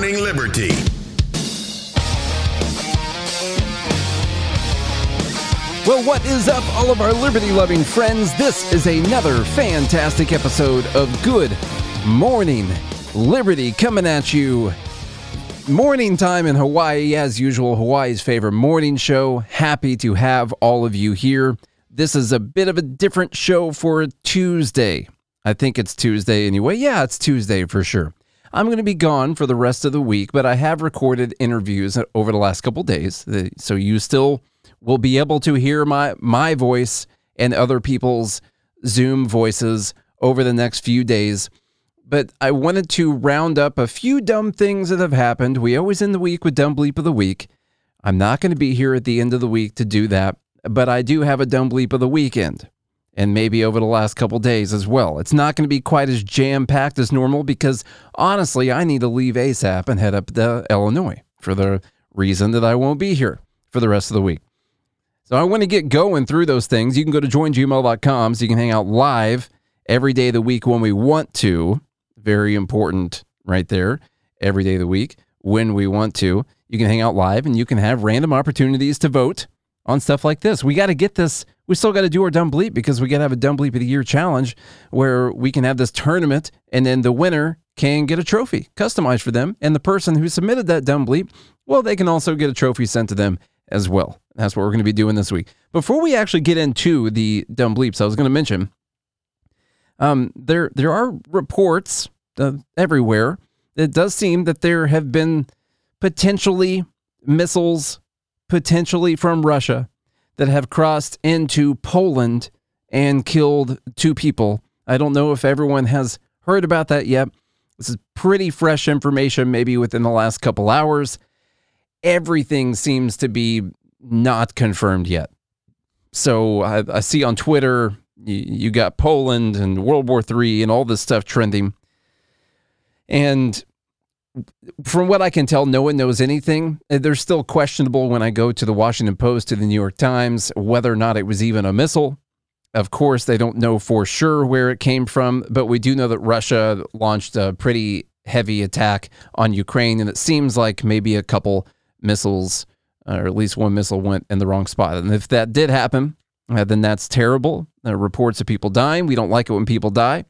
Morning Liberty. Well, what is up, all of our liberty loving friends? This is another fantastic episode of Good Morning Liberty coming at you. Morning time in Hawaii, as usual, Hawaii's favorite morning show. Happy to have all of you here. This is a bit of a different show for Tuesday. I think it's Tuesday anyway. Yeah, it's Tuesday for sure. I'm going to be gone for the rest of the week, but I have recorded interviews over the last couple days. So you still will be able to hear my my voice and other people's Zoom voices over the next few days. But I wanted to round up a few dumb things that have happened. We always end the week with dumb bleep of the week. I'm not going to be here at the end of the week to do that, but I do have a dumb bleep of the weekend and maybe over the last couple days as well. It's not going to be quite as jam packed as normal because honestly, I need to leave ASAP and head up to Illinois for the reason that I won't be here for the rest of the week. So I want to get going through those things. You can go to joingml.com so you can hang out live every day of the week when we want to. Very important right there. Every day of the week when we want to. You can hang out live and you can have random opportunities to vote on stuff like this. We got to get this. We still got to do our dumb bleep because we got to have a dumb bleep of the year challenge where we can have this tournament and then the winner can get a trophy customized for them. And the person who submitted that dumb bleep, well, they can also get a trophy sent to them as well. That's what we're going to be doing this week. Before we actually get into the dumb bleeps, I was going to mention um, there there are reports uh, everywhere. It does seem that there have been potentially missiles, potentially from Russia, that have crossed into Poland and killed two people. I don't know if everyone has heard about that yet. This is pretty fresh information, maybe within the last couple hours. Everything seems to be not confirmed yet. So I, I see on Twitter you, you got Poland and World War III and all this stuff trending. And from what I can tell, no one knows anything. They're still questionable when I go to the Washington Post, to the New York Times, whether or not it was even a missile. Of course, they don't know for sure where it came from, but we do know that Russia launched a pretty heavy attack on Ukraine, and it seems like maybe a couple missiles, or at least one missile, went in the wrong spot. And if that did happen, uh, then that's terrible. Uh, reports of people dying. We don't like it when people die.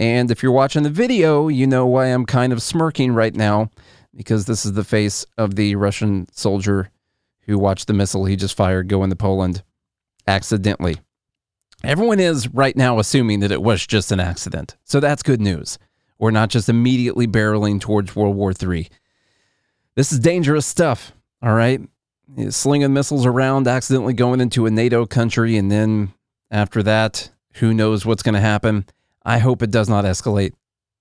And if you're watching the video, you know why I'm kind of smirking right now, because this is the face of the Russian soldier who watched the missile he just fired go into Poland accidentally. Everyone is right now assuming that it was just an accident. So that's good news. We're not just immediately barreling towards World War III. This is dangerous stuff, all right? Slinging missiles around, accidentally going into a NATO country, and then after that, who knows what's going to happen. I hope it does not escalate.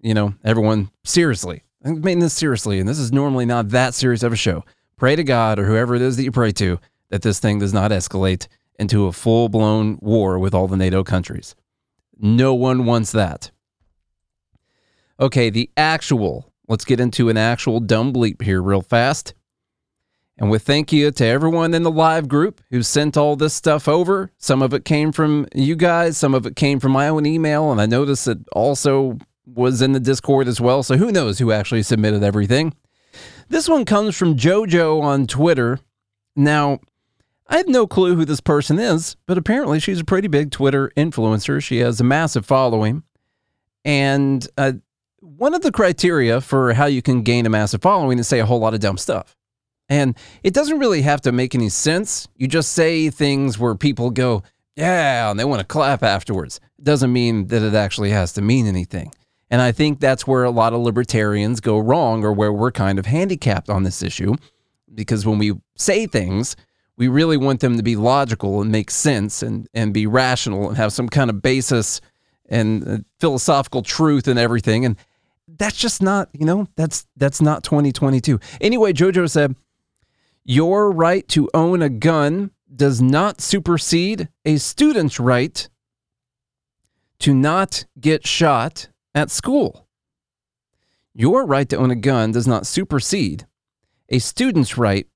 You know, everyone, seriously, I mean this seriously, and this is normally not that serious of a show. Pray to God or whoever it is that you pray to that this thing does not escalate into a full blown war with all the NATO countries. No one wants that. Okay, the actual, let's get into an actual dumb bleep here real fast. And with thank you to everyone in the live group who sent all this stuff over. Some of it came from you guys, some of it came from my own email, and I noticed it also was in the Discord as well. So who knows who actually submitted everything. This one comes from JoJo on Twitter. Now, I have no clue who this person is, but apparently she's a pretty big Twitter influencer. She has a massive following. And uh, one of the criteria for how you can gain a massive following is say a whole lot of dumb stuff. And it doesn't really have to make any sense. You just say things where people go, yeah, and they want to clap afterwards. It doesn't mean that it actually has to mean anything. And I think that's where a lot of libertarians go wrong or where we're kind of handicapped on this issue. Because when we say things, we really want them to be logical and make sense and, and be rational and have some kind of basis and uh, philosophical truth and everything. And that's just not, you know, that's that's not 2022. Anyway, Jojo said, your right to own a gun does not supersede a student's right to not get shot at school. Your right to own a gun does not supersede a student's right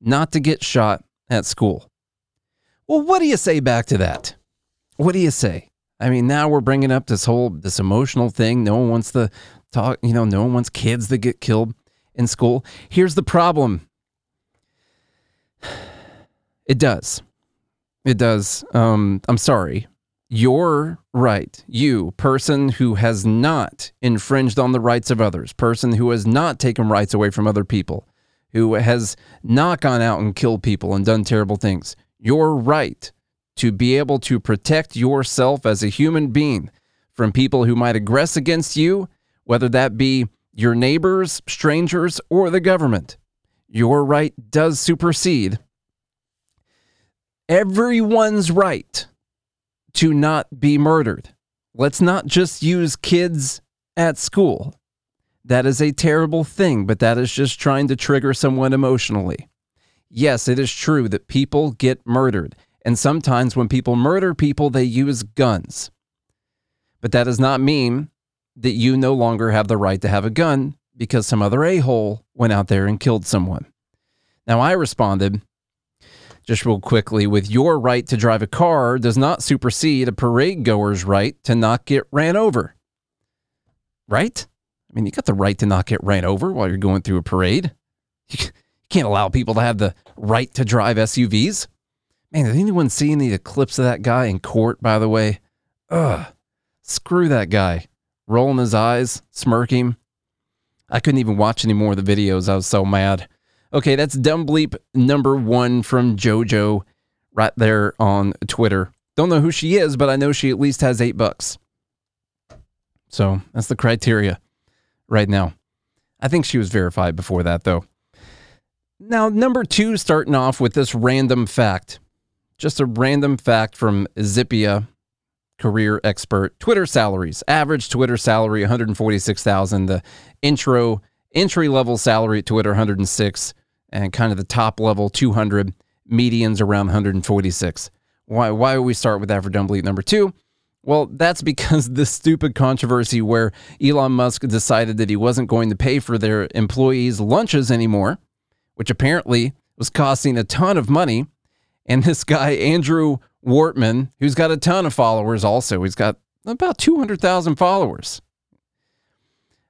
not to get shot at school. Well, what do you say back to that? What do you say? I mean, now we're bringing up this whole this emotional thing. No one wants to talk, you know, no one wants kids that get killed. in school. Here's the problem it does. It does. Um, I'm sorry. You're right. You, person who has not infringed on the rights of others, person who has not taken rights away from other people, who has not gone out and killed people and done terrible things. You're right to be able to protect yourself as a human being from people who might aggress against you, whether that be your neighbors, strangers, or the government. Your right does supersede everyone's right to not be murdered. Let's not just use kids at school. That is a terrible thing, but that is just trying to trigger someone emotionally. Yes, it is true that people get murdered. And sometimes when people murder people, they use guns. But that does not mean that you no longer have the right to have a gun because some other a hole went out there and killed someone. Now, I responded just real quickly with your right to drive a car does not supersede a parade goer's right to not get ran over. Right? I mean, you got the right to not get ran over while you're going through a parade. You can't allow people to have the right to drive SUVs. Man, did anyone see any clips of that guy in court, by the way? Ugh. Screw that guy. Rolling his eyes, smirking. I couldn't even watch any more of the videos. I was so mad. Okay, that's dumb bleep number one from JoJo right there on Twitter. Don't know who she is, but I know she at least has eight bucks. So that's the criteria right now. I think she was verified before that, though. Now, number two, starting off with this random fact. Just a random fact from Zippia, career expert. Twitter salaries. Average Twitter salary 146,000. The intro entry level salary at Twitter 106 and kind of the top level 200 medians around 146. Why why would we start with dumb bleep number 2? Well, that's because the stupid controversy where Elon Musk decided that he wasn't going to pay for their employees' lunches anymore, which apparently was costing a ton of money. And this guy, Andrew Wortman, who's got a ton of followers also, he's got about 200,000 followers.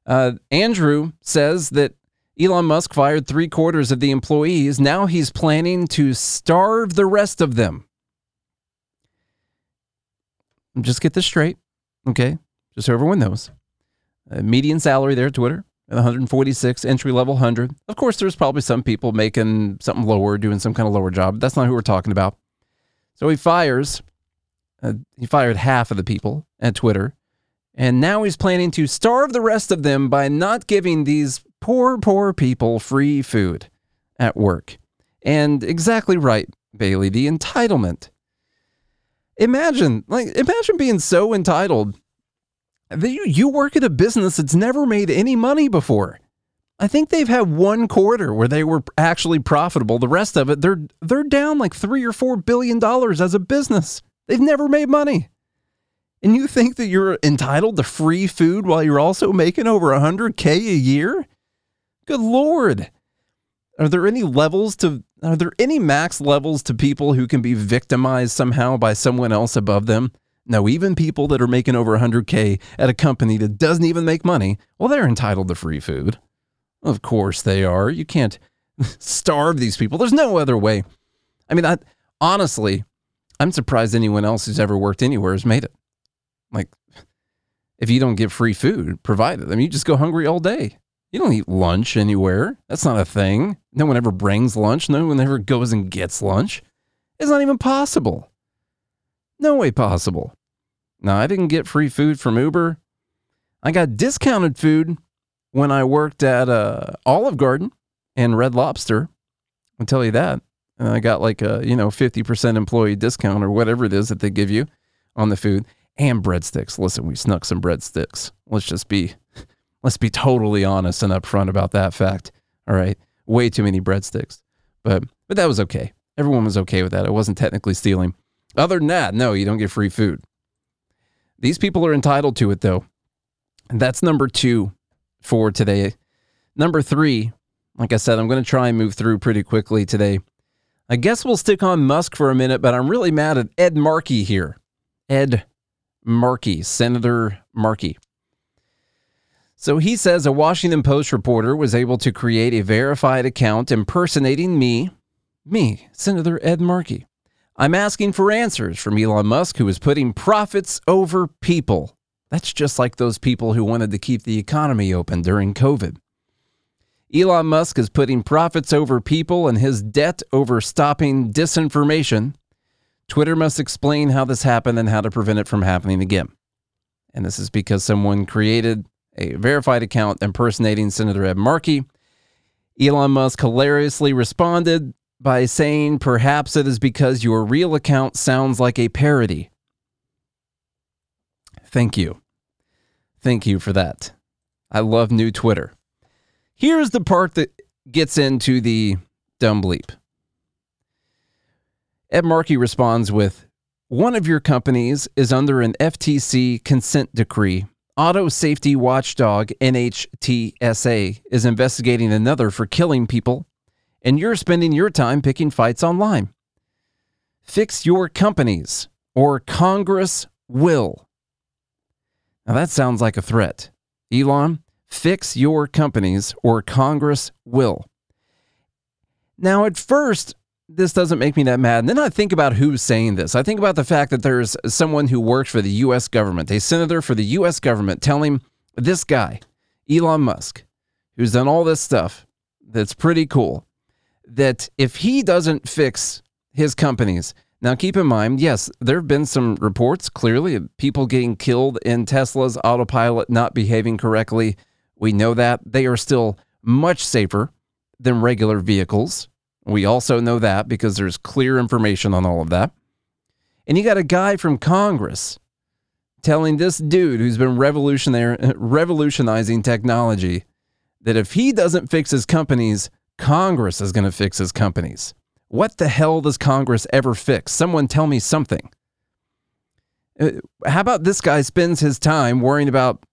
Uh, Andrew says that Elon Musk fired three quarters of the employees. Now he's planning to starve the rest of them. Just get this straight, okay? Just so everyone knows. Uh, median salary there at Twitter, 146, entry level 100. Of course, there's probably some people making something lower, doing some kind of lower job. That's not who we're talking about. So he fires, uh, he fired half of the people at Twitter. And now he's planning to starve the rest of them by not giving these poor, poor people free food at work. And exactly right, Bailey, the entitlement. Imagine, like, imagine being so entitled that you, you work at a business that's never made any money before. I think they've had one quarter where they were actually profitable. The rest of it, they're they're down like three or four billion dollars as a business. They've never made money. And you think that you're entitled to free food while you're also making over 100K a year? Good Lord. Are there any levels to, are there any max levels to people who can be victimized somehow by someone else above them? No, even people that are making over 100K at a company that doesn't even make money, well, they're entitled to free food. Of course they are. You can't starve these people. There's no other way. I mean, I, honestly, I'm surprised anyone else who's ever worked anywhere has made it. Like, if you don't get free food provided, I mean, you just go hungry all day. You don't eat lunch anywhere. That's not a thing. No one ever brings lunch. No one ever goes and gets lunch. It's not even possible. No way possible. Now, I didn't get free food from Uber. I got discounted food when I worked at uh, Olive Garden and Red Lobster. I'll tell you that. And I got like a, you know, 50% employee discount or whatever it is that they give you on the food and breadsticks. Listen, we snuck some breadsticks. Let's just be Let's be totally honest and upfront about that fact. All right. Way too many breadsticks. But but that was okay. Everyone was okay with that. It wasn't technically stealing. Other than that, no, you don't get free food. These people are entitled to it though. And that's number 2 for today. Number 3, like I said, I'm going to try and move through pretty quickly today. I guess we'll stick on Musk for a minute, but I'm really mad at Ed Markey here. Ed Markey, Senator Markey. So he says a Washington Post reporter was able to create a verified account impersonating me, me, Senator Ed Markey. I'm asking for answers from Elon Musk, who is putting profits over people. That's just like those people who wanted to keep the economy open during COVID. Elon Musk is putting profits over people and his debt over stopping disinformation. Twitter must explain how this happened and how to prevent it from happening again. And this is because someone created a verified account impersonating Senator Ed Markey. Elon Musk hilariously responded by saying, Perhaps it is because your real account sounds like a parody. Thank you. Thank you for that. I love new Twitter. Here's the part that gets into the dumb bleep. Ed Markey responds with One of your companies is under an FTC consent decree Auto Safety Watchdog NHTSA is investigating another for killing people, and you're spending your time picking fights online. Fix your companies, or Congress will. Now that sounds like a threat. Elon, fix your companies, or Congress will. Now, at first, this doesn't make me that mad. And then I think about who's saying this. I think about the fact that there's someone who works for the U.S. government, a senator for the U.S. government, telling this guy, Elon Musk, who's done all this stuff that's pretty cool, that if he doesn't fix his companies, now keep in mind, yes, there have been some reports clearly of people getting killed in Tesla's autopilot not behaving correctly. We know that. They are still much safer than regular vehicles. We also know that because there's clear information on all of that. And you got a guy from Congress telling this dude who's been revolutionizing technology that if he doesn't fix his companies, Congress is going to fix his companies. What the hell does Congress ever fix? Someone tell me something. Uh, how about this guy spends his time worrying about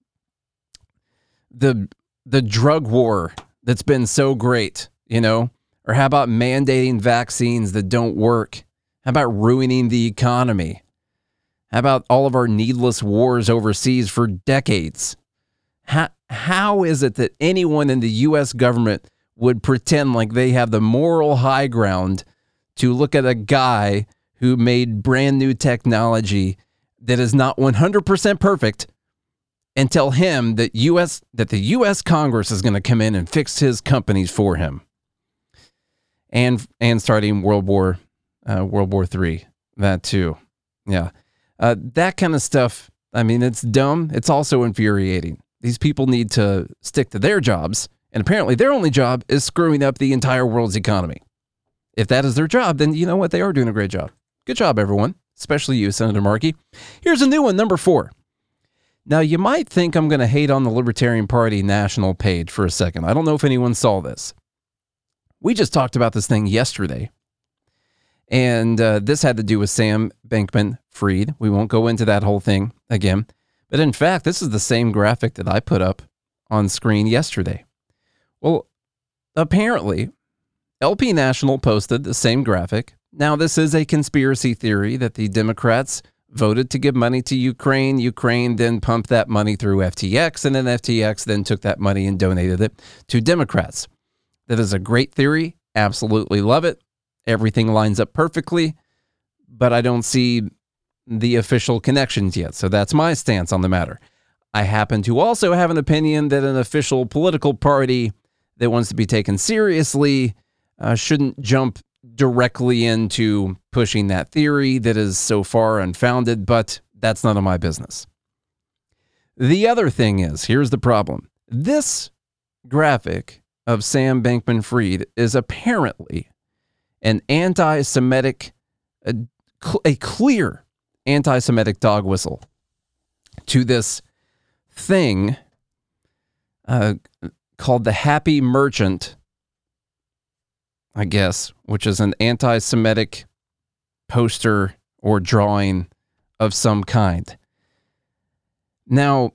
the the drug war that's been so great, you know? Or how about mandating vaccines that don't work? How about ruining the economy? How about all of our needless wars overseas for decades? How, how is it that anyone in the US government would pretend like they have the moral high ground to look at a guy who made brand new technology that is not 100% perfect and tell him that US that the US Congress is going to come in and fix his companies for him? And and starting World War uh, World War Three. That too, yeah. Uh, that kind of stuff. I mean, it's dumb. It's also infuriating. These people need to stick to their jobs, and apparently, their only job is screwing up the entire world's economy. If that is their job, then you know what? They are doing a great job. Good job, everyone, especially you, Senator Markey. Here's a new one, number four. Now, you might think I'm going to hate on the Libertarian Party national page for a second. I don't know if anyone saw this. We just talked about this thing yesterday. And uh, this had to do with Sam Bankman Fried. We won't go into that whole thing again. But in fact, this is the same graphic that I put up on screen yesterday. Well, apparently, LP National posted the same graphic. Now, this is a conspiracy theory that the Democrats voted to give money to Ukraine. Ukraine then pumped that money through FTX, and then FTX then took that money and donated it to Democrats. That is a great theory. Absolutely love it. Everything lines up perfectly, but I don't see the official connections yet. So that's my stance on the matter. I happen to also have an opinion that an official political party that wants to be taken seriously uh, shouldn't jump directly into pushing that theory that is so far unfounded, but that's none of my business. The other thing is here's the problem this graphic of Sam Bankman Fried is apparently an anti Semitic, a, a clear anti Semitic dog whistle to this thing uh, called the Happy Merchant, I guess, which is an anti Semitic poster or drawing of some kind. Now,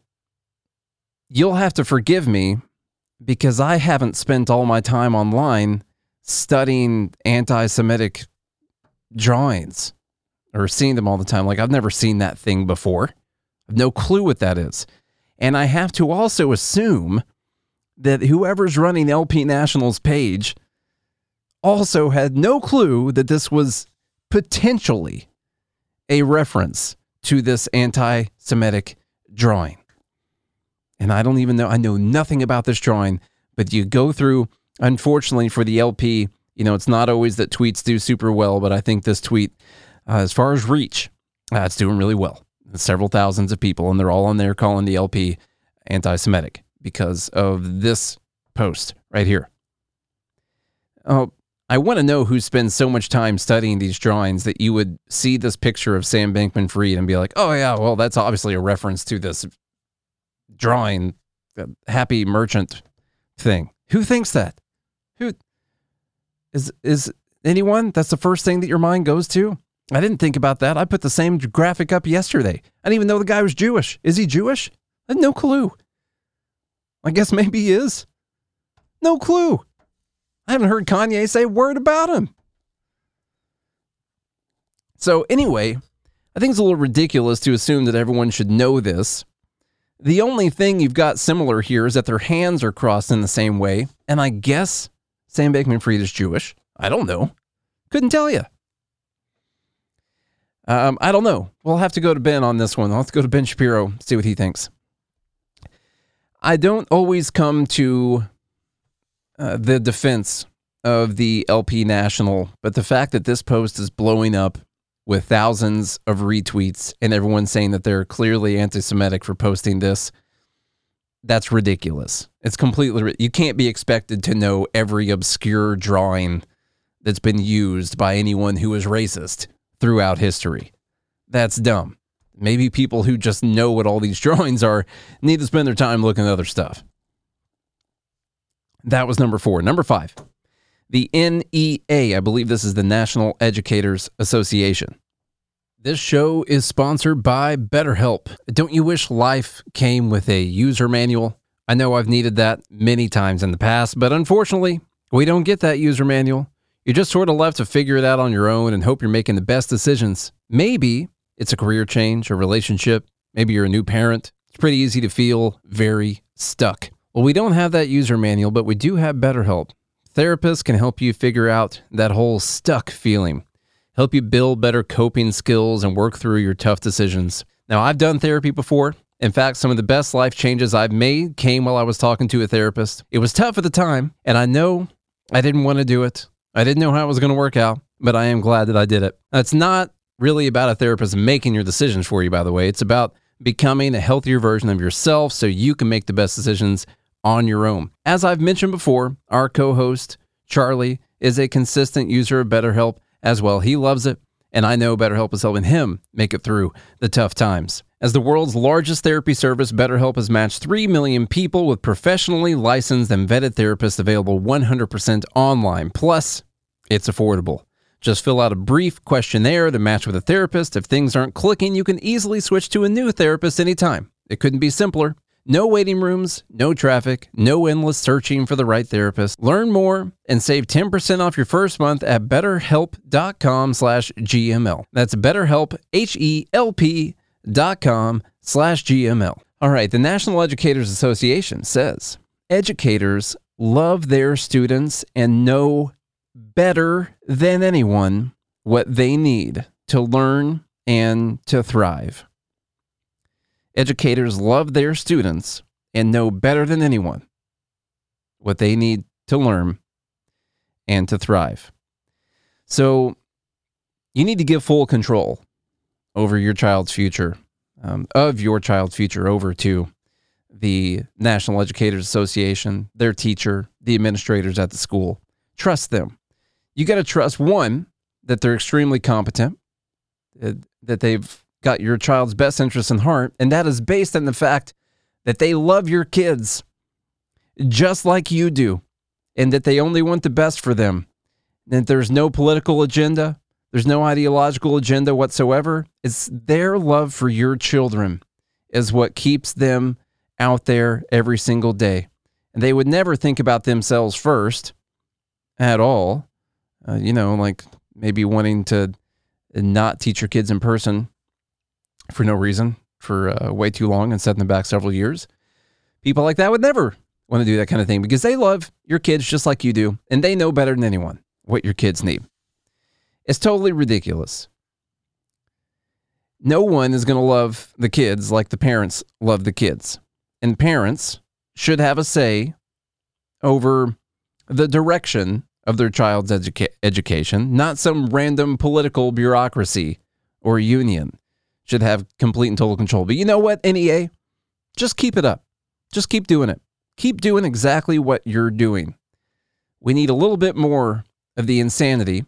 you'll have to forgive me because I haven't spent all my time online studying anti Semitic drawings or seeing them all the time. Like, I've never seen that thing before. I have no clue what that is. And I have to also assume that whoever's running LP National's page also had no clue that this was potentially a reference to this anti Semitic drawing. And I don't even know, I know nothing about this drawing, but you go through, unfortunately for the LP, you know, it's not always that tweets do super well, but I think this tweet, uh, as far as reach, uh, it's doing really well. Several thousands of people, and they're all on there calling the LP anti Semitic because of this post right here. Oh, I want to know who spends so much time studying these drawings that you would see this picture of Sam Bankman Fried and be like, oh, yeah, well, that's obviously a reference to this drawing, uh, happy merchant thing. Who thinks that? Who is, is anyone? That's the first thing that your mind goes to? I didn't think about that. I put the same graphic up yesterday. I didn't even know the guy was Jewish. Is he Jewish? I had no clue. I guess maybe he is. No clue. I haven't heard Kanye say a word about him. So, anyway, I think it's a little ridiculous to assume that everyone should know this. The only thing you've got similar here is that their hands are crossed in the same way. And I guess Sam Bankman Fried is Jewish. I don't know. Couldn't tell you. Um, I don't know. We'll have to go to Ben on this one. To go to Ben Shapiro, see what he thinks. I don't always come to uh, the defense of the LP National, but the fact that this post is blowing up with thousands of retweets and everyone saying that they're clearly anti Semitic for posting this, that's ridiculous. It's completely, you can't be expected to know every obscure drawing that's been used by anyone who is racist throughout history. That's dumb. Maybe people who just know what all these drawings are need to spend their time looking at other stuff. That was number four. Number five, the NEA. I believe this is the National Educators Association. This show is sponsored by BetterHelp. Don't you wish life came with a user manual? I know I've needed that many times in the past, but unfortunately, we don't get that user manual. You're just sort of left to figure it out on your own and hope you're making the best decisions. Maybe it's a career change, a relationship. Maybe you're a new parent. It's pretty easy to feel very stuck. Well, we don't have that user manual, but we do have BetterHelp. Therapists can help you figure out that whole stuck feeling, help you build better coping skills and work through your tough decisions. Now, I've done therapy before. In fact, some of the best life changes I've made came while I was talking to a therapist. It was tough at the time, and I know I didn't want to do it. I didn't know how it was going to work out, but I am glad that I did it. That's not really about a therapist making your decisions for you, by the way. It's about becoming a healthier version of yourself so you can make the best decisions on your own. As I've mentioned before, our co host, Charlie, is a consistent user of BetterHelp as well. He loves it, and I know BetterHelp is helping him make it through the tough times. As the world's largest therapy service, BetterHelp has matched 3 million people with professionally licensed and vetted therapists available 100% online. Plus, it's affordable. Just fill out a brief questionnaire to match with a therapist. If things aren't clicking, you can easily switch to a new therapist anytime. It couldn't be simpler. No waiting rooms, no traffic, no endless searching for the right therapist. Learn more and save 10% off your first month at betterhelp.com slash GML. That's betterhelp, H-E-L-P dot com slash GML. All right, the National Educators Association says educators love their students and know better than anyone what they need to learn and to thrive. Educators love their students and know better than anyone what they need to learn and to thrive. So you need to give full control over your child's future, um, of your child's future, over to the National Educators Association, their teacher, the administrators at the school. Trust them you got to trust one that they're extremely competent, that they've got your child's best interest in heart, and that is based on the fact that they love your kids just like you do, and that they only want the best for them. And that there's no political agenda, there's no ideological agenda whatsoever. It's their love for your children is what keeps them out there every single day. And they would never think about themselves first at all uh, you know, like maybe wanting to not teach your kids in person for no reason for uh, way too long and setting them back several years. People like that would never want to do that kind of thing because they love your kids just like you do, and they know better than anyone what your kids need. It's totally ridiculous. No one is going to love the kids like the parents love the kids. And parents should have a say over the direction of their child's educa- education, not some random political bureaucracy or union should have complete and total control. But you know what, NEA? Just keep it up. Just keep doing it. Keep doing exactly what you're doing. We need a little bit more of the insanity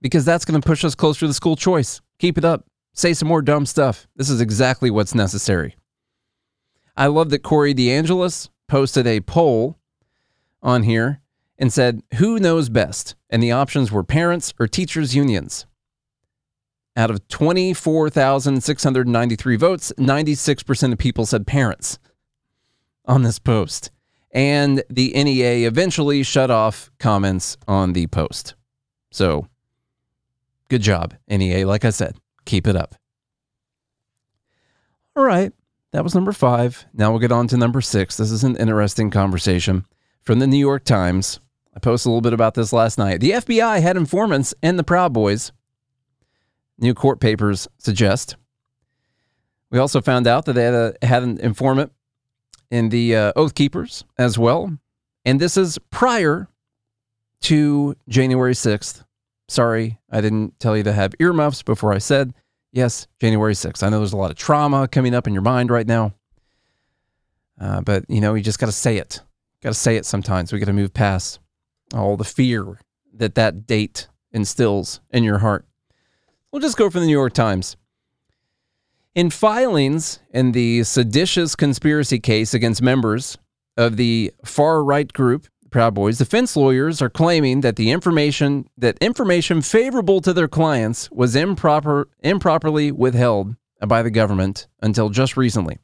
because that's going to push us closer to the school choice. Keep it up. Say some more dumb stuff. This is exactly what's necessary. I love that Corey DeAngelis posted a poll on here and said, Who knows best? And the options were parents or teachers' unions. Out of 24,693 votes, 96% of people said parents on this post. And the NEA eventually shut off comments on the post. So, good job, NEA. Like I said, keep it up. All right, that was number five. Now we'll get on to number six. This is an interesting conversation from the New York Times. I posted a little bit about this last night. The FBI had informants and the Proud Boys. New court papers suggest. We also found out that they had, a, had an informant in the uh, Oath Keepers as well. And this is prior to January 6th. Sorry, I didn't tell you to have earmuffs before I said, yes, January 6th. I know there's a lot of trauma coming up in your mind right now. Uh, but, you know, you just got to say it. Got to say it sometimes. We got to move past all the fear that that date instills in your heart. We'll just go from the New York Times. In filings in the seditious conspiracy case against members of the far right group, Proud Boys, defense lawyers are claiming that the information that information favorable to their clients was improper improperly withheld by the government until just recently.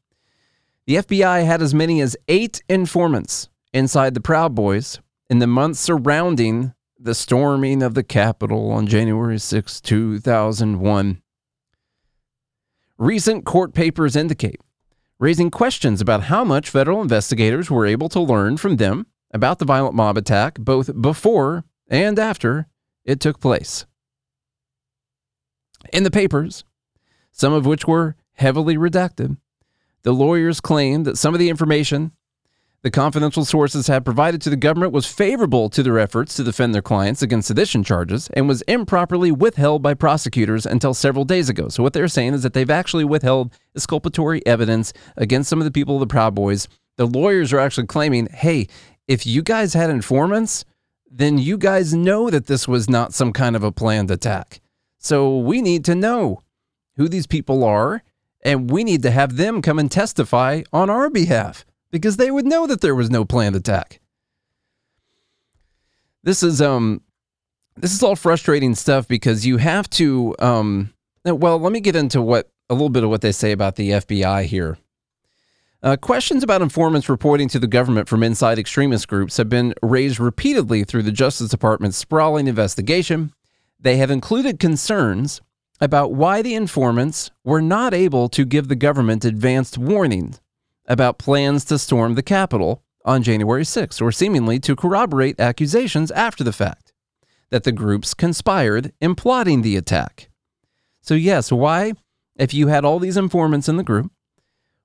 The FBI had as many as 8 informants inside the Proud Boys in the months surrounding the storming of the Capitol on January 6, 2001 recent court papers indicate, raising questions about how much federal investigators were able to learn from them about the violent mob attack both before and after it took place. In the papers, some of which were heavily redacted, the lawyers claimed that some of the information the confidential sources had provided to the government was favorable to their efforts to defend their clients against sedition charges and was improperly withheld by prosecutors until several days ago. So, what they're saying is that they've actually withheld exculpatory evidence against some of the people of the Proud Boys. The lawyers are actually claiming, hey, if you guys had informants, then you guys know that this was not some kind of a planned attack. So, we need to know who these people are, and we need to have them come and testify on our behalf because they would know that there was no planned attack. This is um this is all frustrating stuff because you have to um well, let me get into what a little bit of what they say about the FBI here. Uh, questions about informants reporting to the government from inside extremist groups have been raised repeatedly through the Justice Department's sprawling investigation. They have included concerns about why the informants were not able to give the government advanced warnings about plans to storm the Capitol on January 6, or seemingly to corroborate accusations after the fact that the groups conspired in plotting the attack. So, yes, why, if you had all these informants in the group,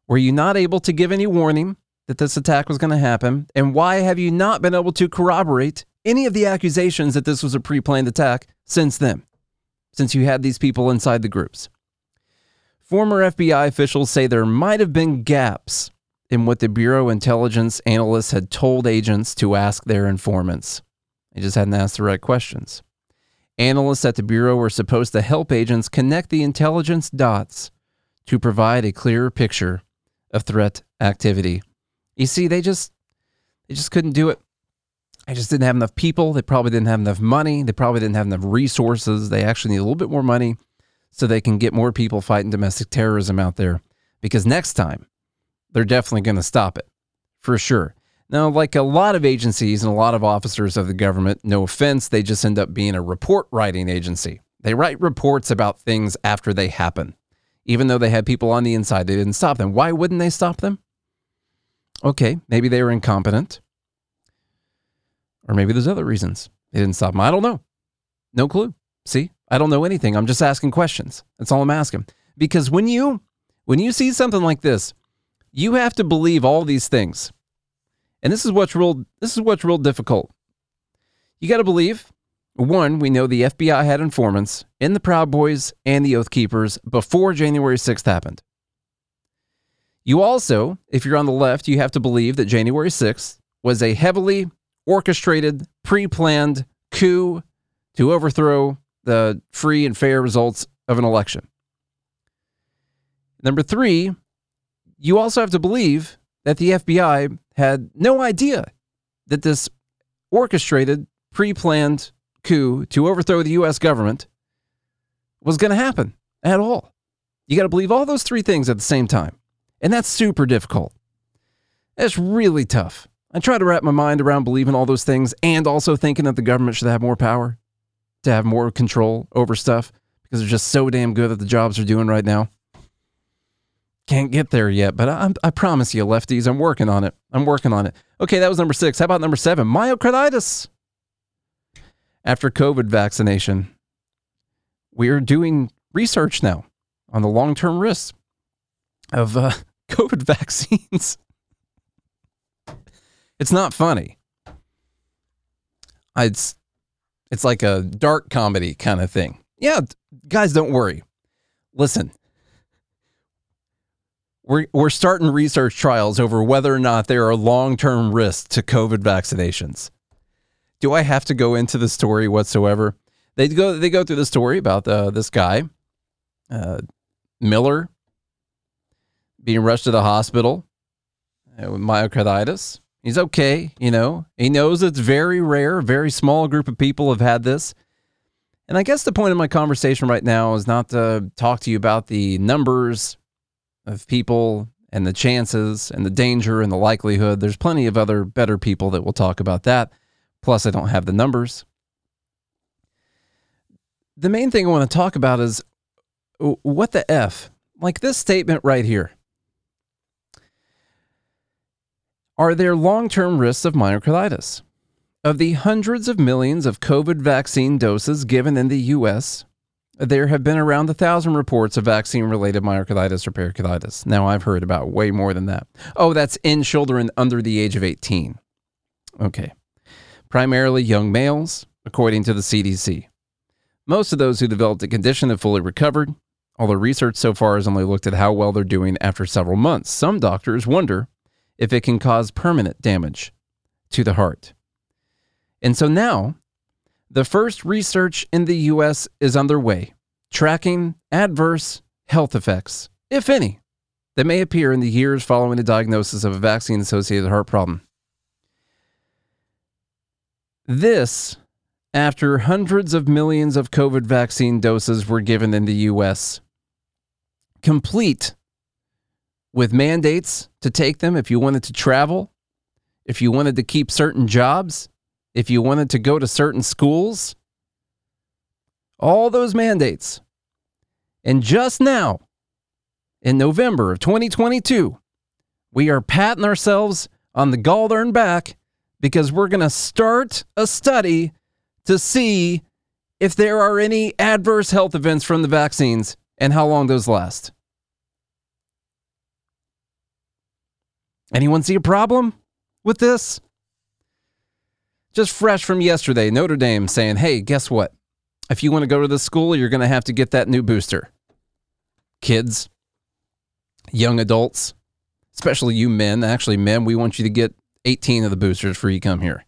were you not able to give any warning that this attack was going to happen? And why have you not been able to corroborate any of the accusations that this was a pre planned attack since then, since you had these people inside the groups? Former FBI officials say there might have been gaps in what the Bureau intelligence analysts had told agents to ask their informants. They just hadn't asked the right questions. Analysts at the Bureau were supposed to help agents connect the intelligence dots to provide a clearer picture of threat activity. You see, they just they just couldn't do it. They just didn't have enough people. They probably didn't have enough money. They probably didn't have enough resources. They actually need a little bit more money so they can get more people fighting domestic terrorism out there. Because next time, they're definitely going to stop it for sure. Now, like a lot of agencies and a lot of officers of the government, no offense, they just end up being a report writing agency. They write reports about things after they happen. Even though they had people on the inside, they didn't stop them. Why wouldn't they stop them? Okay, maybe they were incompetent. Or maybe there's other reasons they didn't stop them. I don't know. No clue. See, I don't know anything. I'm just asking questions. That's all I'm asking. Because when you when you see something like this, you have to believe all these things. And this is what's real this is what's real difficult. You got to believe one, we know the FBI had informants in the Proud Boys and the Oath Keepers before January 6th happened. You also, if you're on the left, you have to believe that January 6th was a heavily orchestrated, pre planned coup to overthrow the free and fair results of an election. Number three, you also have to believe that the FBI had no idea that this orchestrated, pre planned coup to overthrow the U.S. government was going to happen at all. You got to believe all those three things at the same time. And that's super difficult. That's really tough. I try to wrap my mind around believing all those things and also thinking that the government should have more power, to have more control over stuff because they're just so damn good at the jobs they're doing right now. Can't get there yet, but I, I promise you, lefties, I'm working on it. I'm working on it. Okay, that was number six. How about number seven? Myocarditis. After COVID vaccination, we're doing research now on the long term risks of uh, COVID vaccines. it's not funny. It's it's like a dark comedy kind of thing. Yeah, guys, don't worry. Listen, we're, we're starting research trials over whether or not there are long term risks to COVID vaccinations. Do I have to go into the story whatsoever? They go they go through the story about uh, this guy, uh, Miller, being rushed to the hospital uh, with myocarditis. He's okay, you know. He knows it's very rare. Very small group of people have had this. And I guess the point of my conversation right now is not to talk to you about the numbers of people and the chances and the danger and the likelihood. There's plenty of other better people that will talk about that. Plus, I don't have the numbers. The main thing I want to talk about is what the F? Like this statement right here. Are there long term risks of myocarditis? Of the hundreds of millions of COVID vaccine doses given in the U.S., there have been around a thousand reports of vaccine related myocarditis or pericarditis. Now, I've heard about way more than that. Oh, that's in children under the age of 18. Okay. Primarily young males, according to the CDC. Most of those who developed the condition have fully recovered, although research so far has only looked at how well they're doing after several months. Some doctors wonder if it can cause permanent damage to the heart. And so now, the first research in the US is underway, tracking adverse health effects, if any, that may appear in the years following the diagnosis of a vaccine associated heart problem. This, after hundreds of millions of COVID vaccine doses were given in the US, complete with mandates to take them if you wanted to travel, if you wanted to keep certain jobs, if you wanted to go to certain schools, all those mandates. And just now, in November of 2022, we are patting ourselves on the galldarn back because we're going to start a study to see if there are any adverse health events from the vaccines and how long those last. Anyone see a problem with this? Just fresh from yesterday, Notre Dame saying, hey, guess what? If you want to go to the school, you're going to have to get that new booster. Kids, young adults, especially you men, actually, men, we want you to get 18 of the boosters before you come here.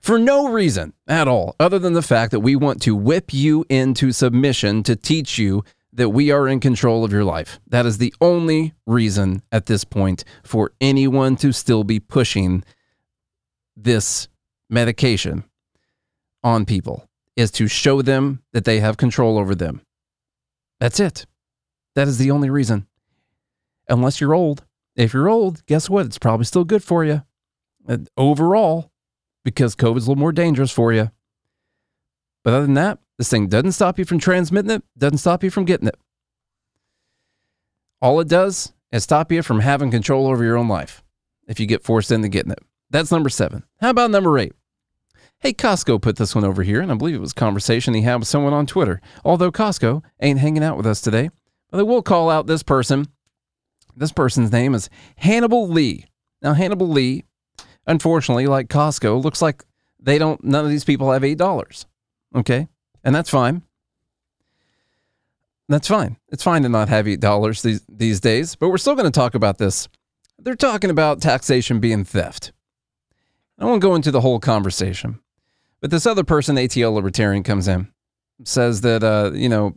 For no reason at all, other than the fact that we want to whip you into submission to teach you that we are in control of your life. That is the only reason at this point for anyone to still be pushing this medication on people is to show them that they have control over them. That's it. That is the only reason. Unless you're old. If you're old, guess what? It's probably still good for you. Overall, because COVID's a little more dangerous for you. But other than that, this thing doesn't stop you from transmitting it, doesn't stop you from getting it. All it does is stop you from having control over your own life. if you get forced into getting it. That's number seven. How about number eight? Hey, Costco put this one over here, and I believe it was a conversation he had with someone on Twitter. Although Costco ain't hanging out with us today, but I will call out this person. This person's name is Hannibal Lee. Now, Hannibal Lee, unfortunately, like Costco, looks like they don't, none of these people have $8. Okay. And that's fine. That's fine. It's fine to not have $8 these, these days, but we're still going to talk about this. They're talking about taxation being theft. I won't go into the whole conversation, but this other person, ATL Libertarian, comes in, says that, uh, you know,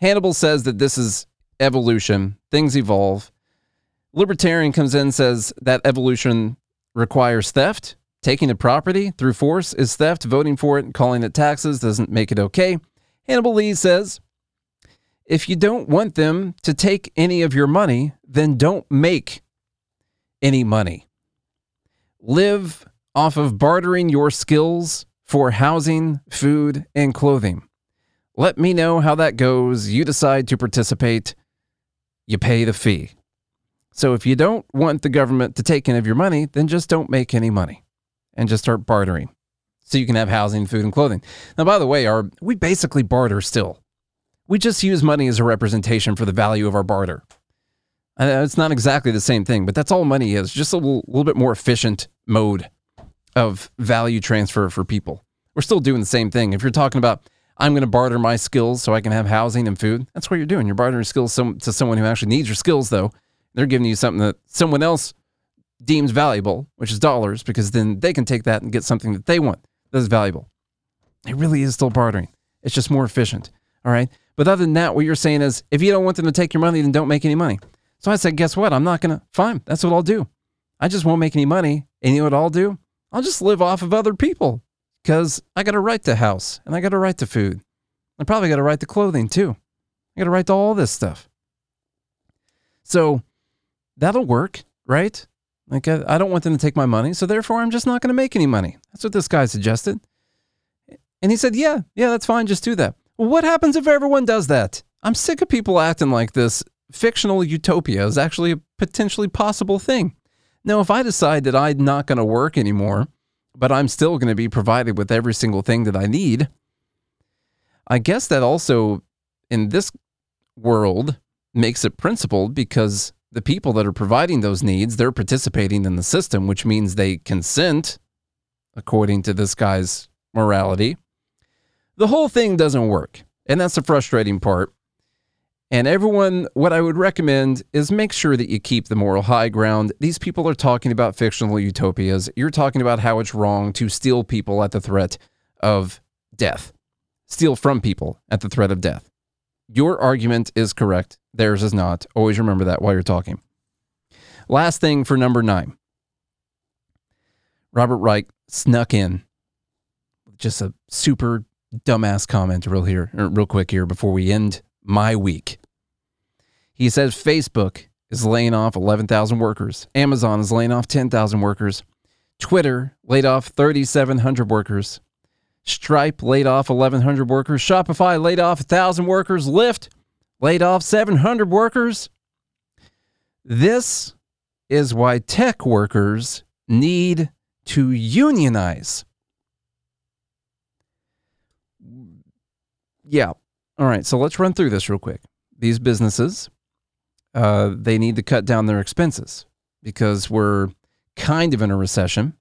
Hannibal says that this is evolution, things evolve. Libertarian comes in says that evolution requires theft. Taking a property through force is theft. Voting for it and calling it taxes doesn't make it okay. Hannibal Lee says if you don't want them to take any of your money, then don't make any money. Live off of bartering your skills for housing, food, and clothing. Let me know how that goes. You decide to participate, you pay the fee. So if you don't want the government to take any of your money, then just don't make any money and just start bartering so you can have housing, food, and clothing. Now, by the way, our, we basically barter still. We just use money as a representation for the value of our barter. Uh, it's not exactly the same thing, but that's all money is just a little, little bit more efficient mode of value transfer for people. We're still doing the same thing. If you're talking about, I'm going to barter my skills so I can have housing and food, that's what you're doing. You're bartering skills to someone who actually needs your skills, though. They're giving you something that someone else deems valuable, which is dollars, because then they can take that and get something that they want that's valuable. It really is still bartering. It's just more efficient. All right. But other than that, what you're saying is if you don't want them to take your money, then don't make any money. So I said, guess what? I'm not going to, fine. That's what I'll do. I just won't make any money. And you know what I'll do? I'll just live off of other people because I got a right to house and I got a right to food. I probably got a right to clothing too. I got a right to all this stuff. So that'll work, right? Like, I, don't want them to take my money. So therefore, I'm just not going to make any money. That's what this guy suggested. And he said, yeah, yeah, that's fine. Just do that. Well, what happens if everyone does that? I'm sick of people acting like this fictional utopia is actually a potentially possible thing. Now, if I decide that I'm not going to work anymore, but I'm still going to be provided with every single thing that I need, I guess that also in this world makes it principled because the people that are providing those needs, they're participating in the system, which means they consent, according to this guy's morality. The whole thing doesn't work. And that's the frustrating part. And everyone, what I would recommend is make sure that you keep the moral high ground. These people are talking about fictional utopias. You're talking about how it's wrong to steal people at the threat of death, steal from people at the threat of death. Your argument is correct. Theirs is not. Always remember that while you're talking. Last thing for number nine Robert Reich snuck in just a super dumbass comment real here, er, real quick here before we end my week. He says Facebook is laying off 11,000 workers. Amazon is laying off 10,000 workers. Twitter laid off 3,700 workers. Stripe laid off 1,100 workers. Shopify laid off 1,000 workers. Lyft laid off 700 workers. This is why tech workers need to unionize. Yeah. All right. So let's run through this real quick. These businesses, uh, they need to cut down their expenses because we're kind of in a recession.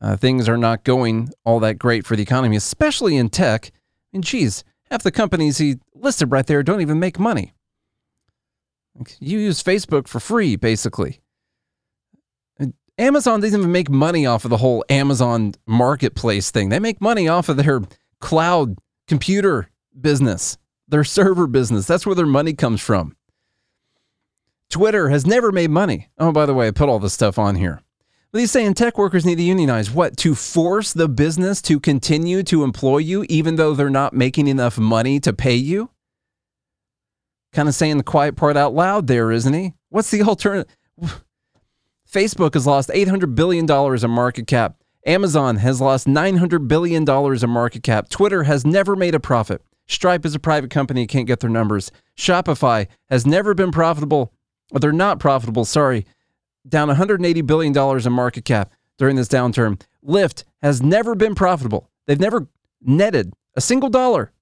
Uh, things are not going all that great for the economy, especially in tech. And geez, half the companies he listed right there don't even make money. You use Facebook for free, basically. Amazon doesn't even make money off of the whole Amazon marketplace thing. They make money off of their cloud computer business, their server business. That's where their money comes from. Twitter has never made money. Oh, by the way, I put all this stuff on here. He's saying tech workers need to unionize. What? To force the business to continue to employ you even though they're not making enough money to pay you? Kind of saying the quiet part out loud there, isn't he? What's the alternative? Facebook has lost $800 billion in market cap. Amazon has lost $900 billion in market cap. Twitter has never made a profit. Stripe is a private company, can't get their numbers. Shopify has never been profitable. They're not profitable, sorry down $180 billion in market cap during this downturn. Lyft has never been profitable. They've never netted a single dollar.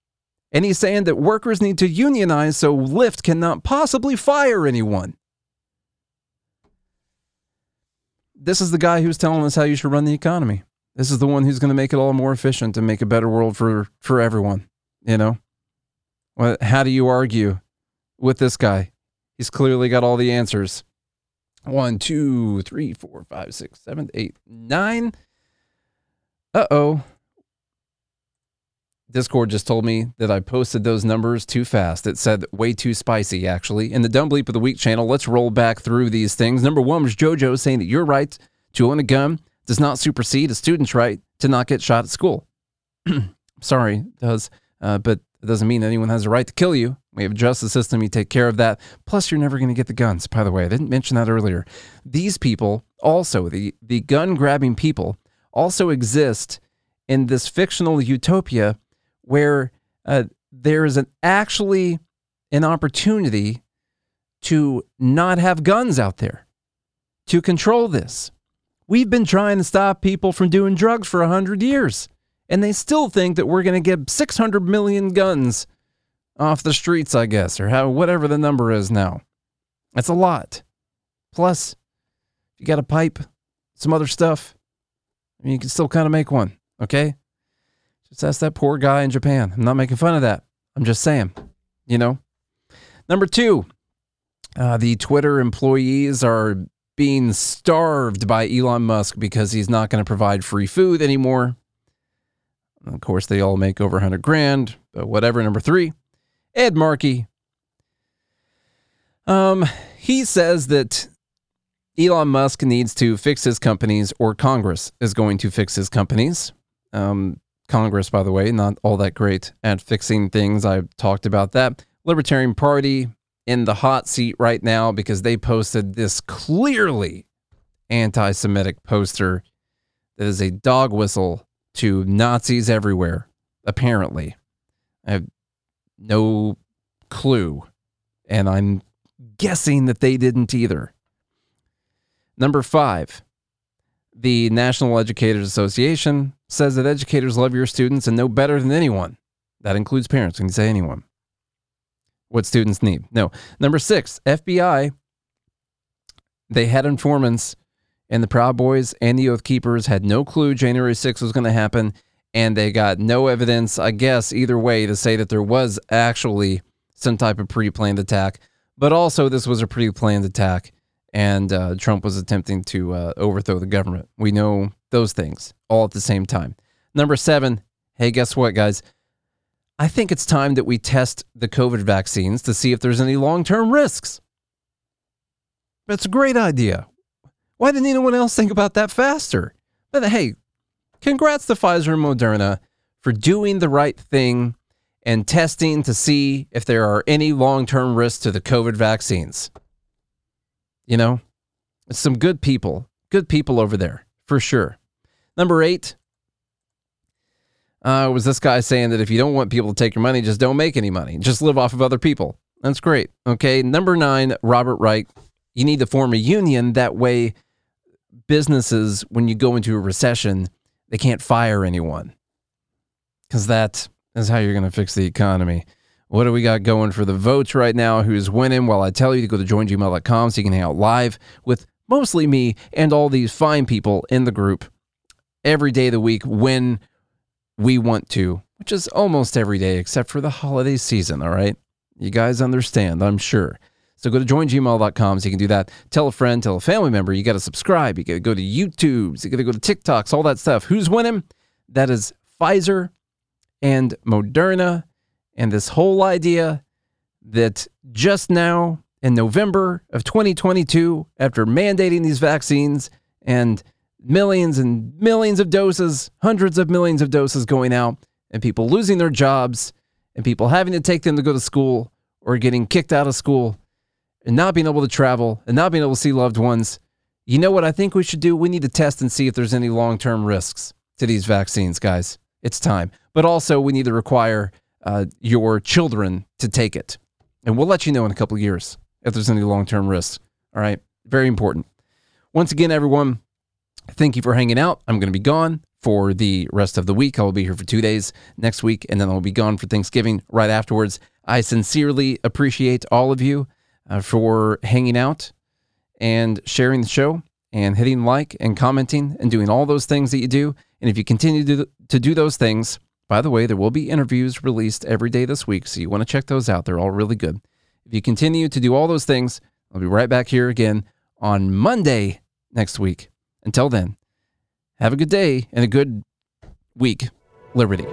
And he's saying that workers need to unionize so Lyft cannot possibly fire anyone. This is the guy who's telling us how you should run the economy. This is the one who's going to make it all more efficient and make a better world for, for everyone. You know? Well, how do you argue with this guy? He's clearly got all the answers. One, two, three, four, five, six, seven, eight, nine. Uh oh. Discord just told me that I posted those numbers too fast. It said way too spicy, actually. In the Dumb Bleep of the Week channel, let's roll back through these things. Number one was JoJo saying that your right to own a gun does not supersede a student's right to not get shot at school. Sorry, does, uh, but it doesn't mean anyone has a right to kill you. We have a justice system, you take care of that. Plus, you're never going to get the guns, by the way. I didn't mention that earlier. These people also, the, the gun grabbing people, also exist in this fictional utopia where uh, there is an actually an opportunity to not have guns out there, to control this. We've been trying to stop people from doing drugs for 100 years, and they still think that we're going to get 600 million guns off the streets, I guess, or how whatever the number is now. That's a lot. Plus, you got a pipe, some other stuff, I mean, you can still kind of make one, okay? Just ask that poor guy in Japan. I'm not making fun of that. I'm just saying, you know. Number two, uh, the Twitter employees are being starved by Elon Musk because he's not going to provide free food anymore. Of course, they all make over 100 grand, but whatever. Number three, Ed Markey. Um, he says that Elon Musk needs to fix his companies, or Congress is going to fix his companies. Um, Congress, by the way, not all that great at fixing things. I've talked about that. Libertarian Party in the hot seat right now because they posted this clearly anti Semitic poster that is a dog whistle to Nazis everywhere, apparently. I have no clue. And I'm guessing that they didn't either. Number five, the National Educators Association says that educators love your students and know better than anyone. That includes parents. Can you say anyone? What students need. No. Number six, FBI. They had informants, and the Proud Boys and the Oath Keepers had no clue January 6th was going to happen, and they got no evidence, I guess, either way, to say that there was actually some type of pre planned attack. But also, this was a pre planned attack, and uh, Trump was attempting to uh, overthrow the government. We know those things all at the same time. Number seven, hey, guess what, guys? I think it's time that we test the COVID vaccines to see if there's any long term risks. That's a great idea. Why didn't anyone else think about that faster? But hey, congrats to Pfizer and Moderna for doing the right thing and testing to see if there are any long term risks to the COVID vaccines. You know, some good people, good people over there, for sure. Number eight uh, was this guy saying that if you don't want people to take your money, just don't make any money. Just live off of other people. That's great. Okay. Number nine, Robert Wright. You need to form a union. That way, businesses, when you go into a recession, they can't fire anyone. Because that is how you're going to fix the economy. What do we got going for the votes right now? Who's winning? Well, I tell you to go to joingml.com so you can hang out live with mostly me and all these fine people in the group every day of the week when we want to, which is almost every day except for the holiday season. All right. You guys understand, I'm sure. So go to joingml.com so you can do that. Tell a friend, tell a family member. You got to subscribe. You got to go to YouTube. You got to go to TikToks, all that stuff. Who's winning? That is Pfizer and Moderna. And this whole idea that just now in November of 2022, after mandating these vaccines and millions and millions of doses, hundreds of millions of doses going out, and people losing their jobs, and people having to take them to go to school or getting kicked out of school, and not being able to travel and not being able to see loved ones. You know what I think we should do? We need to test and see if there's any long term risks to these vaccines, guys. It's time. But also, we need to require uh, your children to take it. And we'll let you know in a couple years if there's any long term risks. All right. Very important. Once again, everyone, thank you for hanging out. I'm going to be gone for the rest of the week. I will be here for two days next week, and then I'll be gone for Thanksgiving right afterwards. I sincerely appreciate all of you uh, for hanging out and sharing the show and hitting like and commenting and doing all those things that you do. And if you continue to, to do those things, by the way, there will be interviews released every day this week, so you want to check those out. They're all really good. If you continue to do all those things, I'll be right back here again on Monday next week. Until then, have a good day and a good week. Liberty.